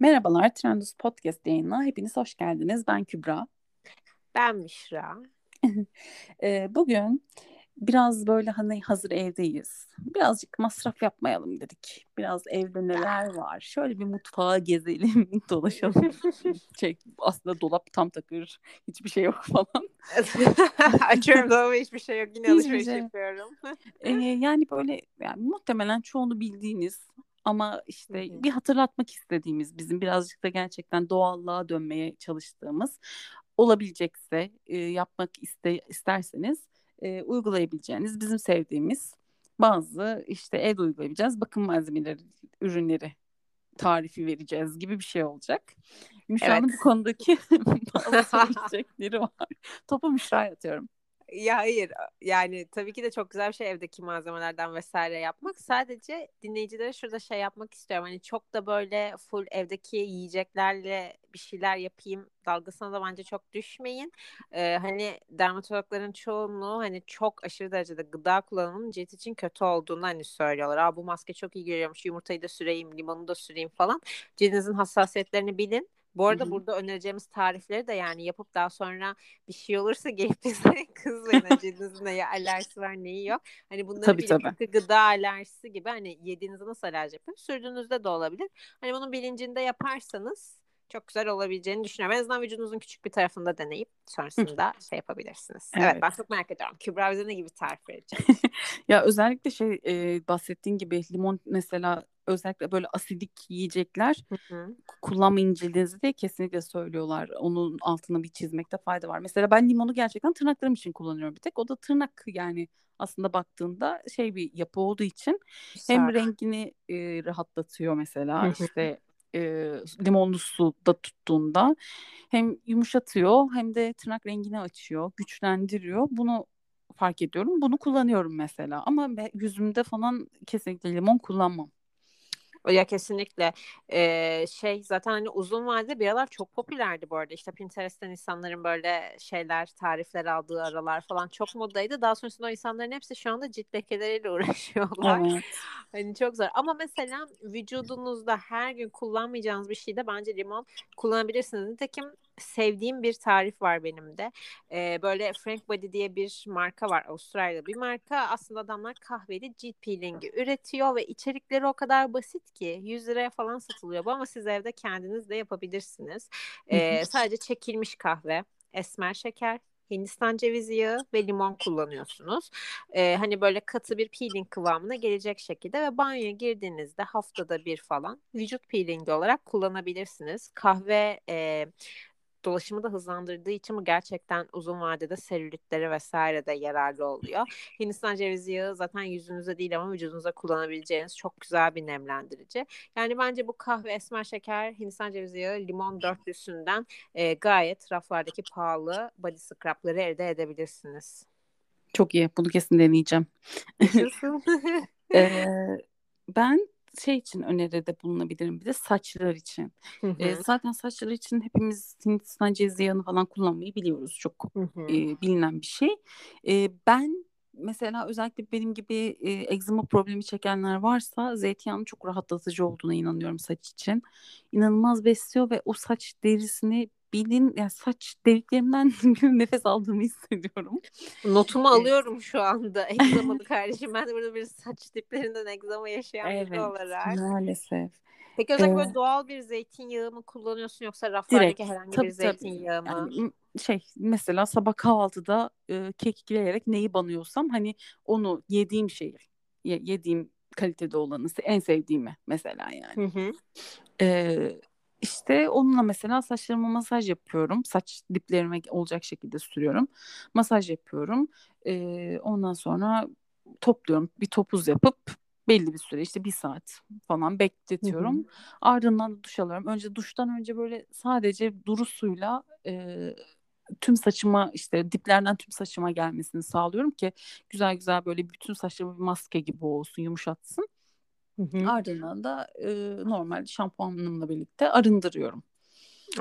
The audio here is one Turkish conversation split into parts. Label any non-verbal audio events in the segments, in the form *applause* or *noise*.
Merhabalar, Trendus Podcast yayınına hepiniz hoş geldiniz. Ben Kübra. Ben Mişra. *laughs* Ee, bugün biraz böyle hani hazır evdeyiz. Birazcık masraf yapmayalım dedik. Biraz evde neler var? Şöyle bir mutfağa gezelim, *laughs* dolaşalım. *laughs* şey, aslında dolap tam takır, hiçbir şey yok falan. Açıyorum dolabı hiçbir şey yok. Yine alışveriş şey. yapıyorum. Ee, yani böyle yani muhtemelen çoğunu bildiğiniz ama işte Hı hı. bir hatırlatmak istediğimiz bizim birazcık da gerçekten doğallığa dönmeye çalıştığımız olabilecekse e, yapmak iste, isterseniz e, uygulayabileceğiniz bizim sevdiğimiz bazı işte evde uygulayabileceğiz bakım malzemeleri ürünleri tarifi vereceğiz gibi bir şey olacak. Müşra'nın Evet. bu konudaki *laughs* bazı *laughs* söyleyecekleri var. Topu Müşra'ya atıyorum. Ya hayır yani tabii ki de çok güzel bir şey evdeki malzemelerden vesaire yapmak. Sadece dinleyicilere şurada şey yapmak istiyorum. Hani çok da böyle full evdeki yiyeceklerle bir şeyler yapayım dalgasına da bence çok düşmeyin. Ee, hani dermatologların çoğunluğu hani çok aşırı derecede gıda kullanımının cilt için kötü olduğunu hani söylüyorlar. Aa bu maske çok iyi geliyormuş yumurtayı da süreyim limonu da süreyim falan. Cildinizin hassasiyetlerini bilin. Bu arada Hı hı. burada önereceğimiz tarifleri de yani yapıp daha sonra bir şey olursa *laughs* gelip bize. Hani Cildinizin neye alerjisi var neyi yok. Hani bunları Tabii, bilip tabii. gıda alerjisi gibi hani yediğinizde nasıl alerji yapıyor? Sürdüğünüzde de olabilir. Hani bunun bilincinde yaparsanız çok güzel olabileceğini düşünüyorum. En azından vücudunuzun küçük bir tarafında deneyip sonrasında şey yapabilirsiniz. Evet. Evet. ben çok merak ediyorum. Kübra bize ne gibi tarif verecek? *laughs* Ya özellikle şey e, bahsettiğin gibi limon mesela özellikle böyle asidik yiyecekler Hı hı. kullanmayın cildinizi diye kesinlikle söylüyorlar. Onun altına bir çizmekte fayda var. Mesela ben limonu gerçekten tırnaklarım için kullanıyorum bir tek. O da tırnak yani aslında baktığında şey bir yapı olduğu için hem Güzel. rengini e, rahatlatıyor mesela hı. işte e, limonlu suda tuttuğunda hem yumuşatıyor hem de tırnak rengini açıyor, güçlendiriyor. Bunu fark ediyorum. Bunu kullanıyorum mesela ama yüzümde falan kesinlikle limon kullanmam. Ya kesinlikle. Ee, şey zaten hani uzun vadede bir aralar çok popülerdi bu arada. İşte Pinterest'ten insanların böyle şeyler tarifler aldığı aralar falan çok modaydı daha sonrasında o insanların hepsi şu anda cilt lekeleriyle *laughs* uğraşıyorlar. Evet. hani çok zor. Ama mesela vücudunuzda her gün kullanmayacağınız bir şeyde bence limon kullanabilirsiniz. Nitekim sevdiğim bir tarif var benim de Ee, böyle Frank Body diye bir marka var Avustralya'da bir marka aslında adamlar kahveli cilt peelingi üretiyor ve içerikleri o kadar basit ki 100 liraya falan satılıyor bu ama siz evde kendiniz de yapabilirsiniz. Ee, sadece çekilmiş kahve, esmer şeker, Hindistan cevizi yağı ve limon kullanıyorsunuz. Ee, hani böyle katı bir peeling kıvamına gelecek şekilde ve banyoya girdiğinizde haftada bir falan vücut peelingi olarak kullanabilirsiniz. Kahve e, dolaşımı da hızlandırdığı için bu gerçekten uzun vadede selülitlere vesaire de yararlı oluyor. *laughs* Hindistan cevizi yağı zaten yüzünüze değil ama vücudunuza kullanabileceğiniz çok güzel bir nemlendirici. Yani bence bu kahve, esmer şeker, Hindistan cevizi yağı, limon dörtlüsünden e, gayet raflardaki pahalı body scrubları elde edebilirsiniz. Çok iyi. Bunu kesin deneyeceğim. *laughs* *laughs* Ee, ben şey için öneride bulunabilirim bir de saçlar için. Hı hı, zaten saçlar için hepimiz Hindistan cevizi yağını falan kullanmayı biliyoruz. Çok hı hı. e, bilinen bir şey. E, ben mesela özellikle benim gibi e, egzama problemi çekenler varsa zeytinyağının çok rahatlatıcı olduğuna inanıyorum saç için. İnanılmaz besliyor ve o saç derisini bilin yani saç deliklerimden *laughs* nefes aldığımı hissediyorum. Notumu alıyorum şu anda. *laughs* Egzamalı kardeşim. Ben de burada bir saç diplerinden egzama yaşayan biri Evet, olarak. maalesef. Peki özellikle Ee, böyle doğal bir zeytinyağı mı kullanıyorsun yoksa raflardaki direkt herhangi bir tabii tabii zeytinyağı mı? yani şey mesela sabah kahvaltıda e, kekikleyerek neyi banıyorsam hani onu yediğim şeyi ye- yediğim kalitede olanı en sevdiğimi mesela yani. Hı hı. Ee, işte onunla mesela saçlarıma masaj yapıyorum. Saç diplerime olacak şekilde sürüyorum. Masaj yapıyorum. Ee, ondan sonra topluyorum. Bir topuz yapıp belli bir süre işte bir saat falan Hı hı. bekletiyorum. Ardından da duş alıyorum. Önce duştan önce böyle sadece duru suyla e, tüm saçıma işte diplerden tüm saçıma gelmesini sağlıyorum ki güzel güzel böyle bütün saçlarıma bir maske gibi olsun, yumuşatsın. Hı hı. Ardından da e, normal şampuanımla birlikte arındırıyorum.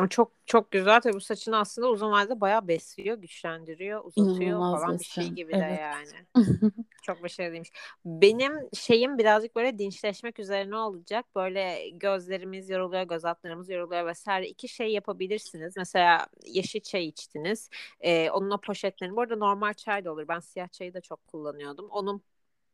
Çok çok güzel. Tabii bu saçını aslında uzun vadede bayağı besliyor, güçlendiriyor, uzatıyor İnanılmaz falan bir şey gibi de Evet. yani. *laughs* Çok başarılıymış. Benim şeyim birazcık böyle dinçleşmek üzerine olacak. Böyle gözlerimiz yoruluyor, göz altlarımız yoruluyor vesaire. İki şey yapabilirsiniz. Mesela yeşil çay içtiniz. Ee, onun o poşetlerini. Bu arada normal çay da olur. Ben siyah çayı da çok kullanıyordum. Onun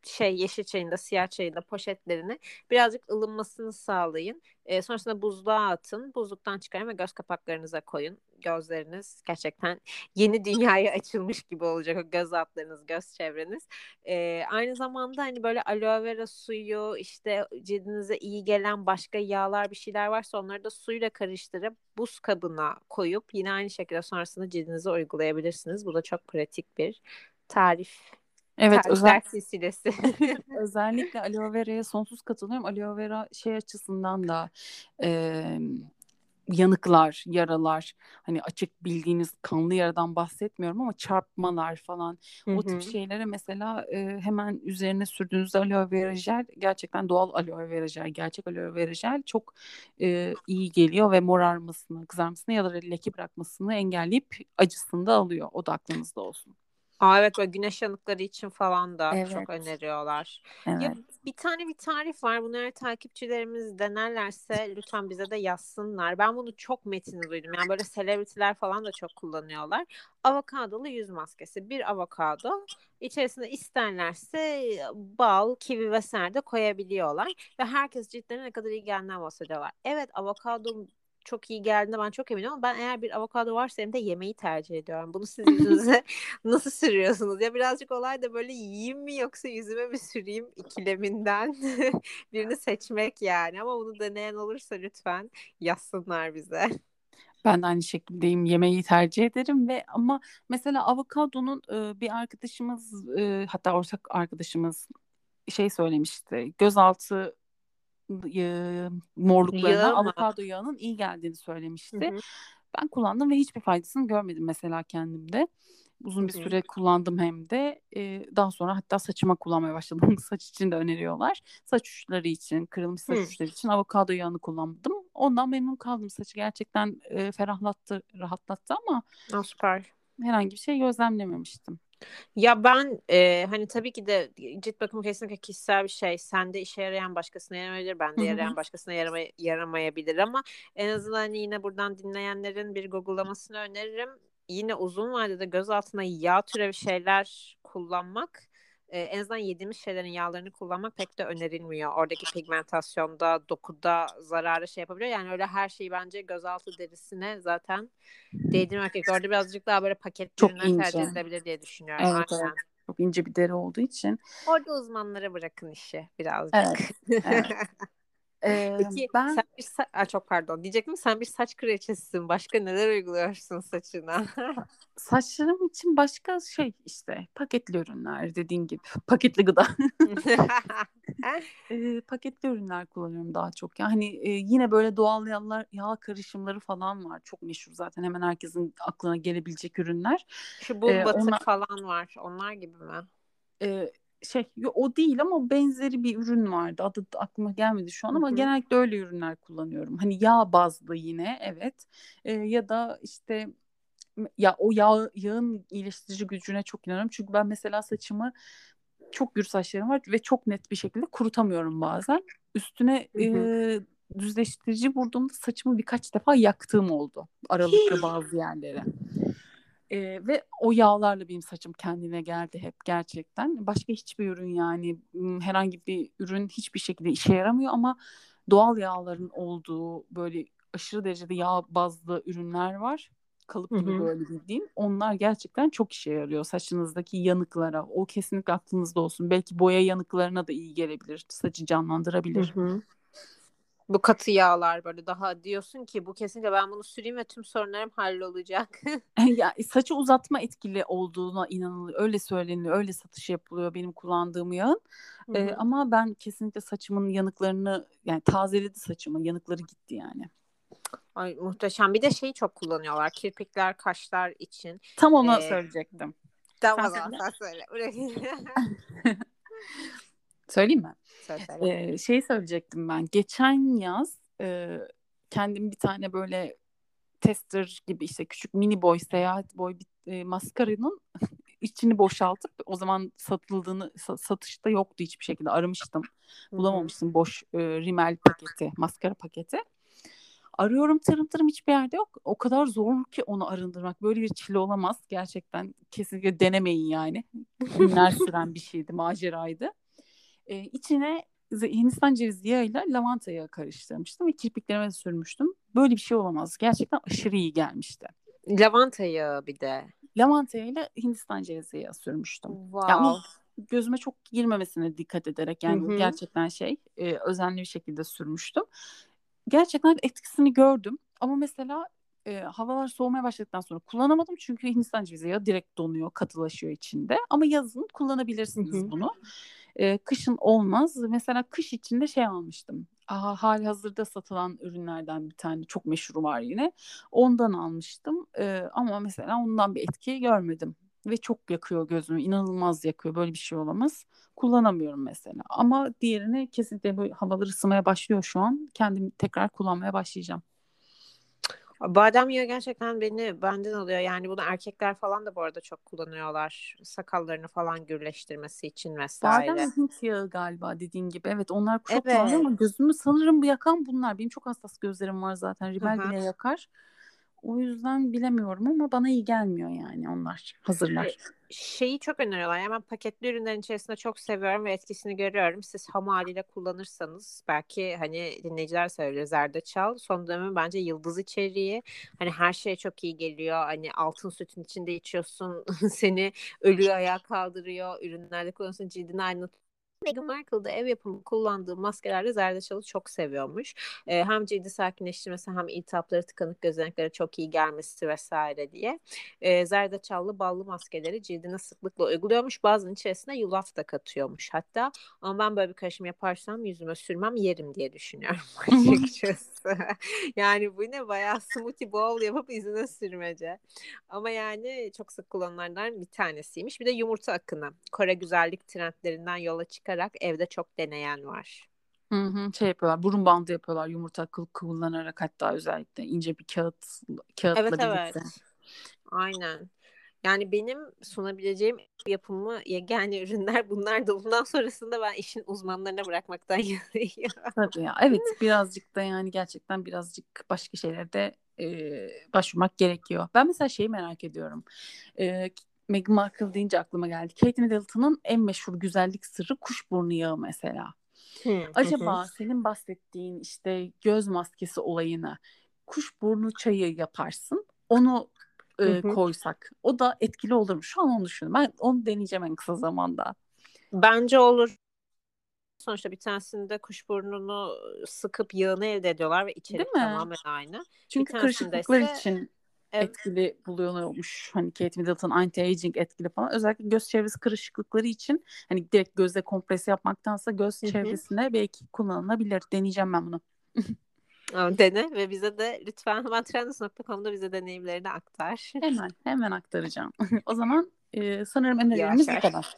şey yeşil çayında siyah çayında poşetlerini birazcık ılınmasını sağlayın. E, sonrasında buzluğa atın. Buzluktan çıkarın ve göz kapaklarınıza koyun. Gözleriniz gerçekten yeni dünyaya *laughs* açılmış gibi olacak o göz altlarınız, göz çevreniz. E, aynı zamanda hani böyle aloe vera suyu, işte cildinize iyi gelen başka yağlar bir şeyler varsa onları da suyla karıştırıp buz kabına koyup yine aynı şekilde sonrasında cildinize uygulayabilirsiniz. Bu da çok pratik bir tarif. Evet, özel, silsilesi. *laughs* *laughs* özellikle aloe vera'ya sonsuz katılıyorum. Aloe vera şey açısından da e, yanıklar, yaralar, hani açık bildiğiniz kanlı yaradan bahsetmiyorum ama çarpmalar falan Hı o tip şeylere mesela e, hemen üzerine sürdüğünüzde aloe vera jel gerçekten doğal aloe vera jel, gerçek aloe vera jel çok e, iyi geliyor ve morarmasını, kızarmasını ya da leke bırakmasını engelleyip acısını da alıyor. O da aklınızda olsun. Aa, evet böyle güneş yanıkları için falan da Evet. çok öneriyorlar. Ya Evet. bir tane bir tarif var. Bunu eğer takipçilerimiz denerlerse lütfen bize de yazsınlar. Ben bunu çok metini duydum. Yani böyle celebrity'ler falan da çok kullanıyorlar. Avokadolu yüz maskesi. Bir avokado. İçerisine isterlerse bal, kivi vesaire de koyabiliyorlar. Ve herkes ciltlerine ne kadar iyi geldiğinden bahsediyorlar. Evet avokado çok iyi geldiğinde ben çok eminim ama ben eğer bir avokado varsa elimde yemeği tercih ediyorum. Bunu siz *laughs* yüzünüze *laughs* nasıl sürüyorsunuz? Ya birazcık olay da böyle yiyeyim mi yoksa yüzüme mi süreyim ikileminden *laughs* birini seçmek yani. Ama bunu deneyen olursa lütfen yazsınlar bize. Ben de aynı şekildeyim. Yemeği tercih ederim ve ama mesela avokadonun e, bir arkadaşımız e, hatta ortak arkadaşımız şey söylemişti. Gözaltı e, morluklarına Yağı avokado yağının iyi geldiğini söylemişti. hı. Ben kullandım ve hiçbir faydasını görmedim mesela kendimde. Uzun bir Hı hı. süre kullandım hem de. E, daha sonra hatta saçıma kullanmaya başladım. *laughs* Saç için de öneriyorlar. Saç uçları için, kırılmış saç Hı. uçları için avokado yağını kullandım. Ondan memnun kaldım. Saçı gerçekten e, ferahlattı, rahatlattı ama Aa, süper. herhangi bir şey gözlemlememiştim. Ya ben e, hani tabii ki de cilt bakımı kesinlikle kişisel bir şey. Sende işe yarayan başkasına yaramayabilir. Bende yarayan başkasına yaramay yaramayabilir ama en azından hani yine buradan dinleyenlerin bir Google'lamasını öneririm. Yine uzun vadede göz altına yağ türevi şeyler kullanmak e, en azından yediğimiz şeylerin yağlarını kullanmak pek de önerilmiyor. Oradaki pigmentasyonda, dokuda zararı şey yapabiliyor. Yani öyle her şeyi bence gözaltı derisine zaten değdirmek gerekiyor. Orada birazcık daha böyle ürünler tercih edilebilir diye düşünüyorum. Evet Aynen. evet. Çok ince bir deri olduğu için. Orada uzmanlara bırakın işi birazcık. Evet. Evet. *laughs* Ee, Peki ben sen bir sa- Aa, çok pardon diyecektim sen bir saç kraliçesisin. Başka neler uyguluyorsun saçına? *laughs* saçlarım için başka şey işte paketli ürünler dediğin gibi paketli gıda. *laughs* e, paketli ürünler kullanıyorum daha çok. Yani e, yine böyle doğal yağlar, yağ karışımları falan var. Çok meşhur zaten hemen herkesin aklına gelebilecek ürünler. Şu bul E, batır onlar falan var. Onlar gibi mi? e, şey o değil ama benzeri bir ürün vardı. Adı aklıma gelmedi şu an ama hı. genellikle öyle ürünler kullanıyorum. Hani yağ bazlı yine evet. E, ya da işte ya o yağ, yağın iyileştirici gücüne çok inanıyorum. Çünkü ben mesela saçımı çok gür saçlarım var ve çok net bir şekilde kurutamıyorum bazen. Üstüne Hı hı. e, düzleştirici vurduğumda saçımı birkaç defa yaktığım oldu. Aralıklı bazı yerlere. E, ve o yağlarla benim saçım kendine geldi hep gerçekten. Başka hiçbir ürün yani herhangi bir ürün hiçbir şekilde işe yaramıyor ama doğal yağların olduğu böyle aşırı derecede yağ bazlı ürünler var. Kalıp gibi hı. böyle bildiğin. Onlar gerçekten çok işe yarıyor saçınızdaki yanıklara. O kesinlikle aklınızda olsun. Belki boya yanıklarına da iyi gelebilir. Saçı canlandırabilir. hı. Bu katı yağlar böyle daha diyorsun ki bu kesinlikle ben bunu süreyim ve tüm sorunlarım hallolacak. *laughs* ya saçı uzatma etkili olduğuna inanılıyor. Öyle söyleniyor. Öyle satış yapılıyor benim kullandığım yağın. Ee, ama ben kesinlikle saçımın yanıklarını yani tazeledi saçımın yanıkları gitti yani. Ay muhteşem. Bir de şeyi çok kullanıyorlar. Kirpikler, kaşlar için. Tam onu Ee, söyleyecektim. tamam Sen sen söyle. *laughs* *laughs* Söyleyeyim mi? söyle söyle. Ee, şey söyleyecektim ben. Geçen yaz e, kendim bir tane böyle tester gibi işte küçük mini boy seyahat boy bir e, maskaranın *laughs* içini boşaltıp o zaman satıldığını satışta yoktu hiçbir şekilde aramıştım. Bulamamıştım boş e, rimel paketi, maskara paketi. Arıyorum tırım tırım hiçbir yerde yok. O kadar zor ki onu arındırmak. Böyle bir çile olamaz. Gerçekten kesinlikle denemeyin yani. *laughs* Günler süren bir şeydi, maceraydı. Ee, içine Hindistan cevizi yağıyla lavanta yağı karıştırmıştım ve kirpiklerime de sürmüştüm. Böyle bir şey olamaz. Gerçekten aşırı iyi gelmişti. Lavanta yağı bir de. Lavanta yağıyla Hindistan cevizi yağı sürmüştüm. Wow. Yani gözüme çok girmemesine dikkat ederek yani Hı-hı. gerçekten şey e, özenli bir şekilde sürmüştüm gerçekten etkisini gördüm. Ama mesela e, havalar soğumaya başladıktan sonra kullanamadım çünkü Hindistan cevizi yağı direkt donuyor, katılaşıyor içinde. Ama yazın kullanabilirsiniz Hı-hı. bunu. E, kışın olmaz. Mesela kış içinde şey almıştım. Aha, hali hazırda satılan ürünlerden bir tane çok meşhur var yine. Ondan almıştım. E, ama mesela ondan bir etki görmedim ve çok yakıyor gözümü. İnanılmaz yakıyor. Böyle bir şey olamaz. Kullanamıyorum mesela. Ama diğerini kesinlikle böyle havalar ısınmaya başlıyor şu an. Kendimi tekrar kullanmaya başlayacağım. Badem yağı gerçekten beni benden alıyor. Yani bunu erkekler falan da bu arada çok kullanıyorlar. Sakallarını falan gürleştirmesi için vesaire. Badem Hint yağı galiba dediğin gibi. Evet onlar çok evet. ama gözümü sanırım bu yakan bunlar. Benim çok hassas gözlerim var zaten. Ribel bile yakar. O yüzden bilemiyorum ama bana iyi gelmiyor yani onlar hazırlar. Şeyi çok öneriyorlar. Yani ben paketli ürünlerin içerisinde çok seviyorum ve etkisini görüyorum. Siz ham haliyle kullanırsanız belki hani dinleyiciler söyler zerdeçal. Son dönemin bence yıldız içeriği. Hani her şey çok iyi geliyor. Hani altın sütün içinde içiyorsun. *laughs* seni ölüyor ayağa kaldırıyor. Ürünlerde kullanıyorsun cildini aydınlatıyor Meghan Markle da ev yapımı kullandığı maskelerde zerdeçalı çok seviyormuş. E, hem cildi sakinleştirmesi hem iltihapları tıkanık gözeneklere çok iyi gelmesi vesaire diye. E, zerdeçallı ballı maskeleri cildine sıklıkla uyguluyormuş. Bazen içerisine yulaf da katıyormuş hatta. Ama ben böyle bir karışım yaparsam yüzüme sürmem yerim diye düşünüyorum *laughs* *laughs* açıkçası. *laughs* yani bu ne bayağı smoothie bowl yapıp yüzüne sürmece. Ama yani çok sık kullanılanlardan bir tanesiymiş. Bir de yumurta akını. Kore güzellik trendlerinden yola çıkarak evde çok deneyen var. Hı hı, şey yapıyorlar burun bandı yapıyorlar yumurta kıl kullanarak hatta özellikle ince bir kağıt kağıtla evet, birlikte. Evet Aynen. Yani benim sunabileceğim yapımı yegane ürünler *laughs* bunlar da bundan sonrasında ben işin uzmanlarına bırakmaktan *laughs* yanayım. Tabii ya evet birazcık da yani gerçekten birazcık başka şeylerde e, başvurmak gerekiyor. Ben mesela şeyi merak ediyorum. E, Meghan Markle deyince aklıma geldi. Kate Middleton'ın en meşhur güzellik sırrı kuşburnu yağı mesela. Hı, Acaba hı. senin bahsettiğin işte göz maskesi olayını kuşburnu çayı yaparsın. Onu e, koysak o da etkili olur mu? Şu an onu düşünüyorum. Ben onu deneyeceğim en kısa zamanda. Bence olur. Sonuçta bir tanesinde kuşburnunu sıkıp yağını elde ediyorlar ve içerik tamamen aynı. Çünkü kırışıklıklar ise... için evet. etkili bulunuyormuş. Hani Kate Middleton anti-aging etkili falan. Özellikle göz çevresi kırışıklıkları için hani direkt gözde kompres yapmaktansa göz Hı-hı. çevresinde belki kullanılabilir. Deneyeceğim ben bunu. *laughs* Dene ve bize de lütfen hemen trendus.com'da bize deneyimlerini aktar. Hemen hemen aktaracağım. *laughs* o zaman e, sanırım önerilerimiz bu kadar.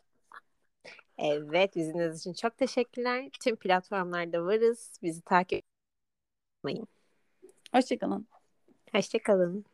Evet, biziniz için çok teşekkürler. Tüm platformlarda varız. Bizi takip etmeyin. Hoşçakalın. Hoşçakalın.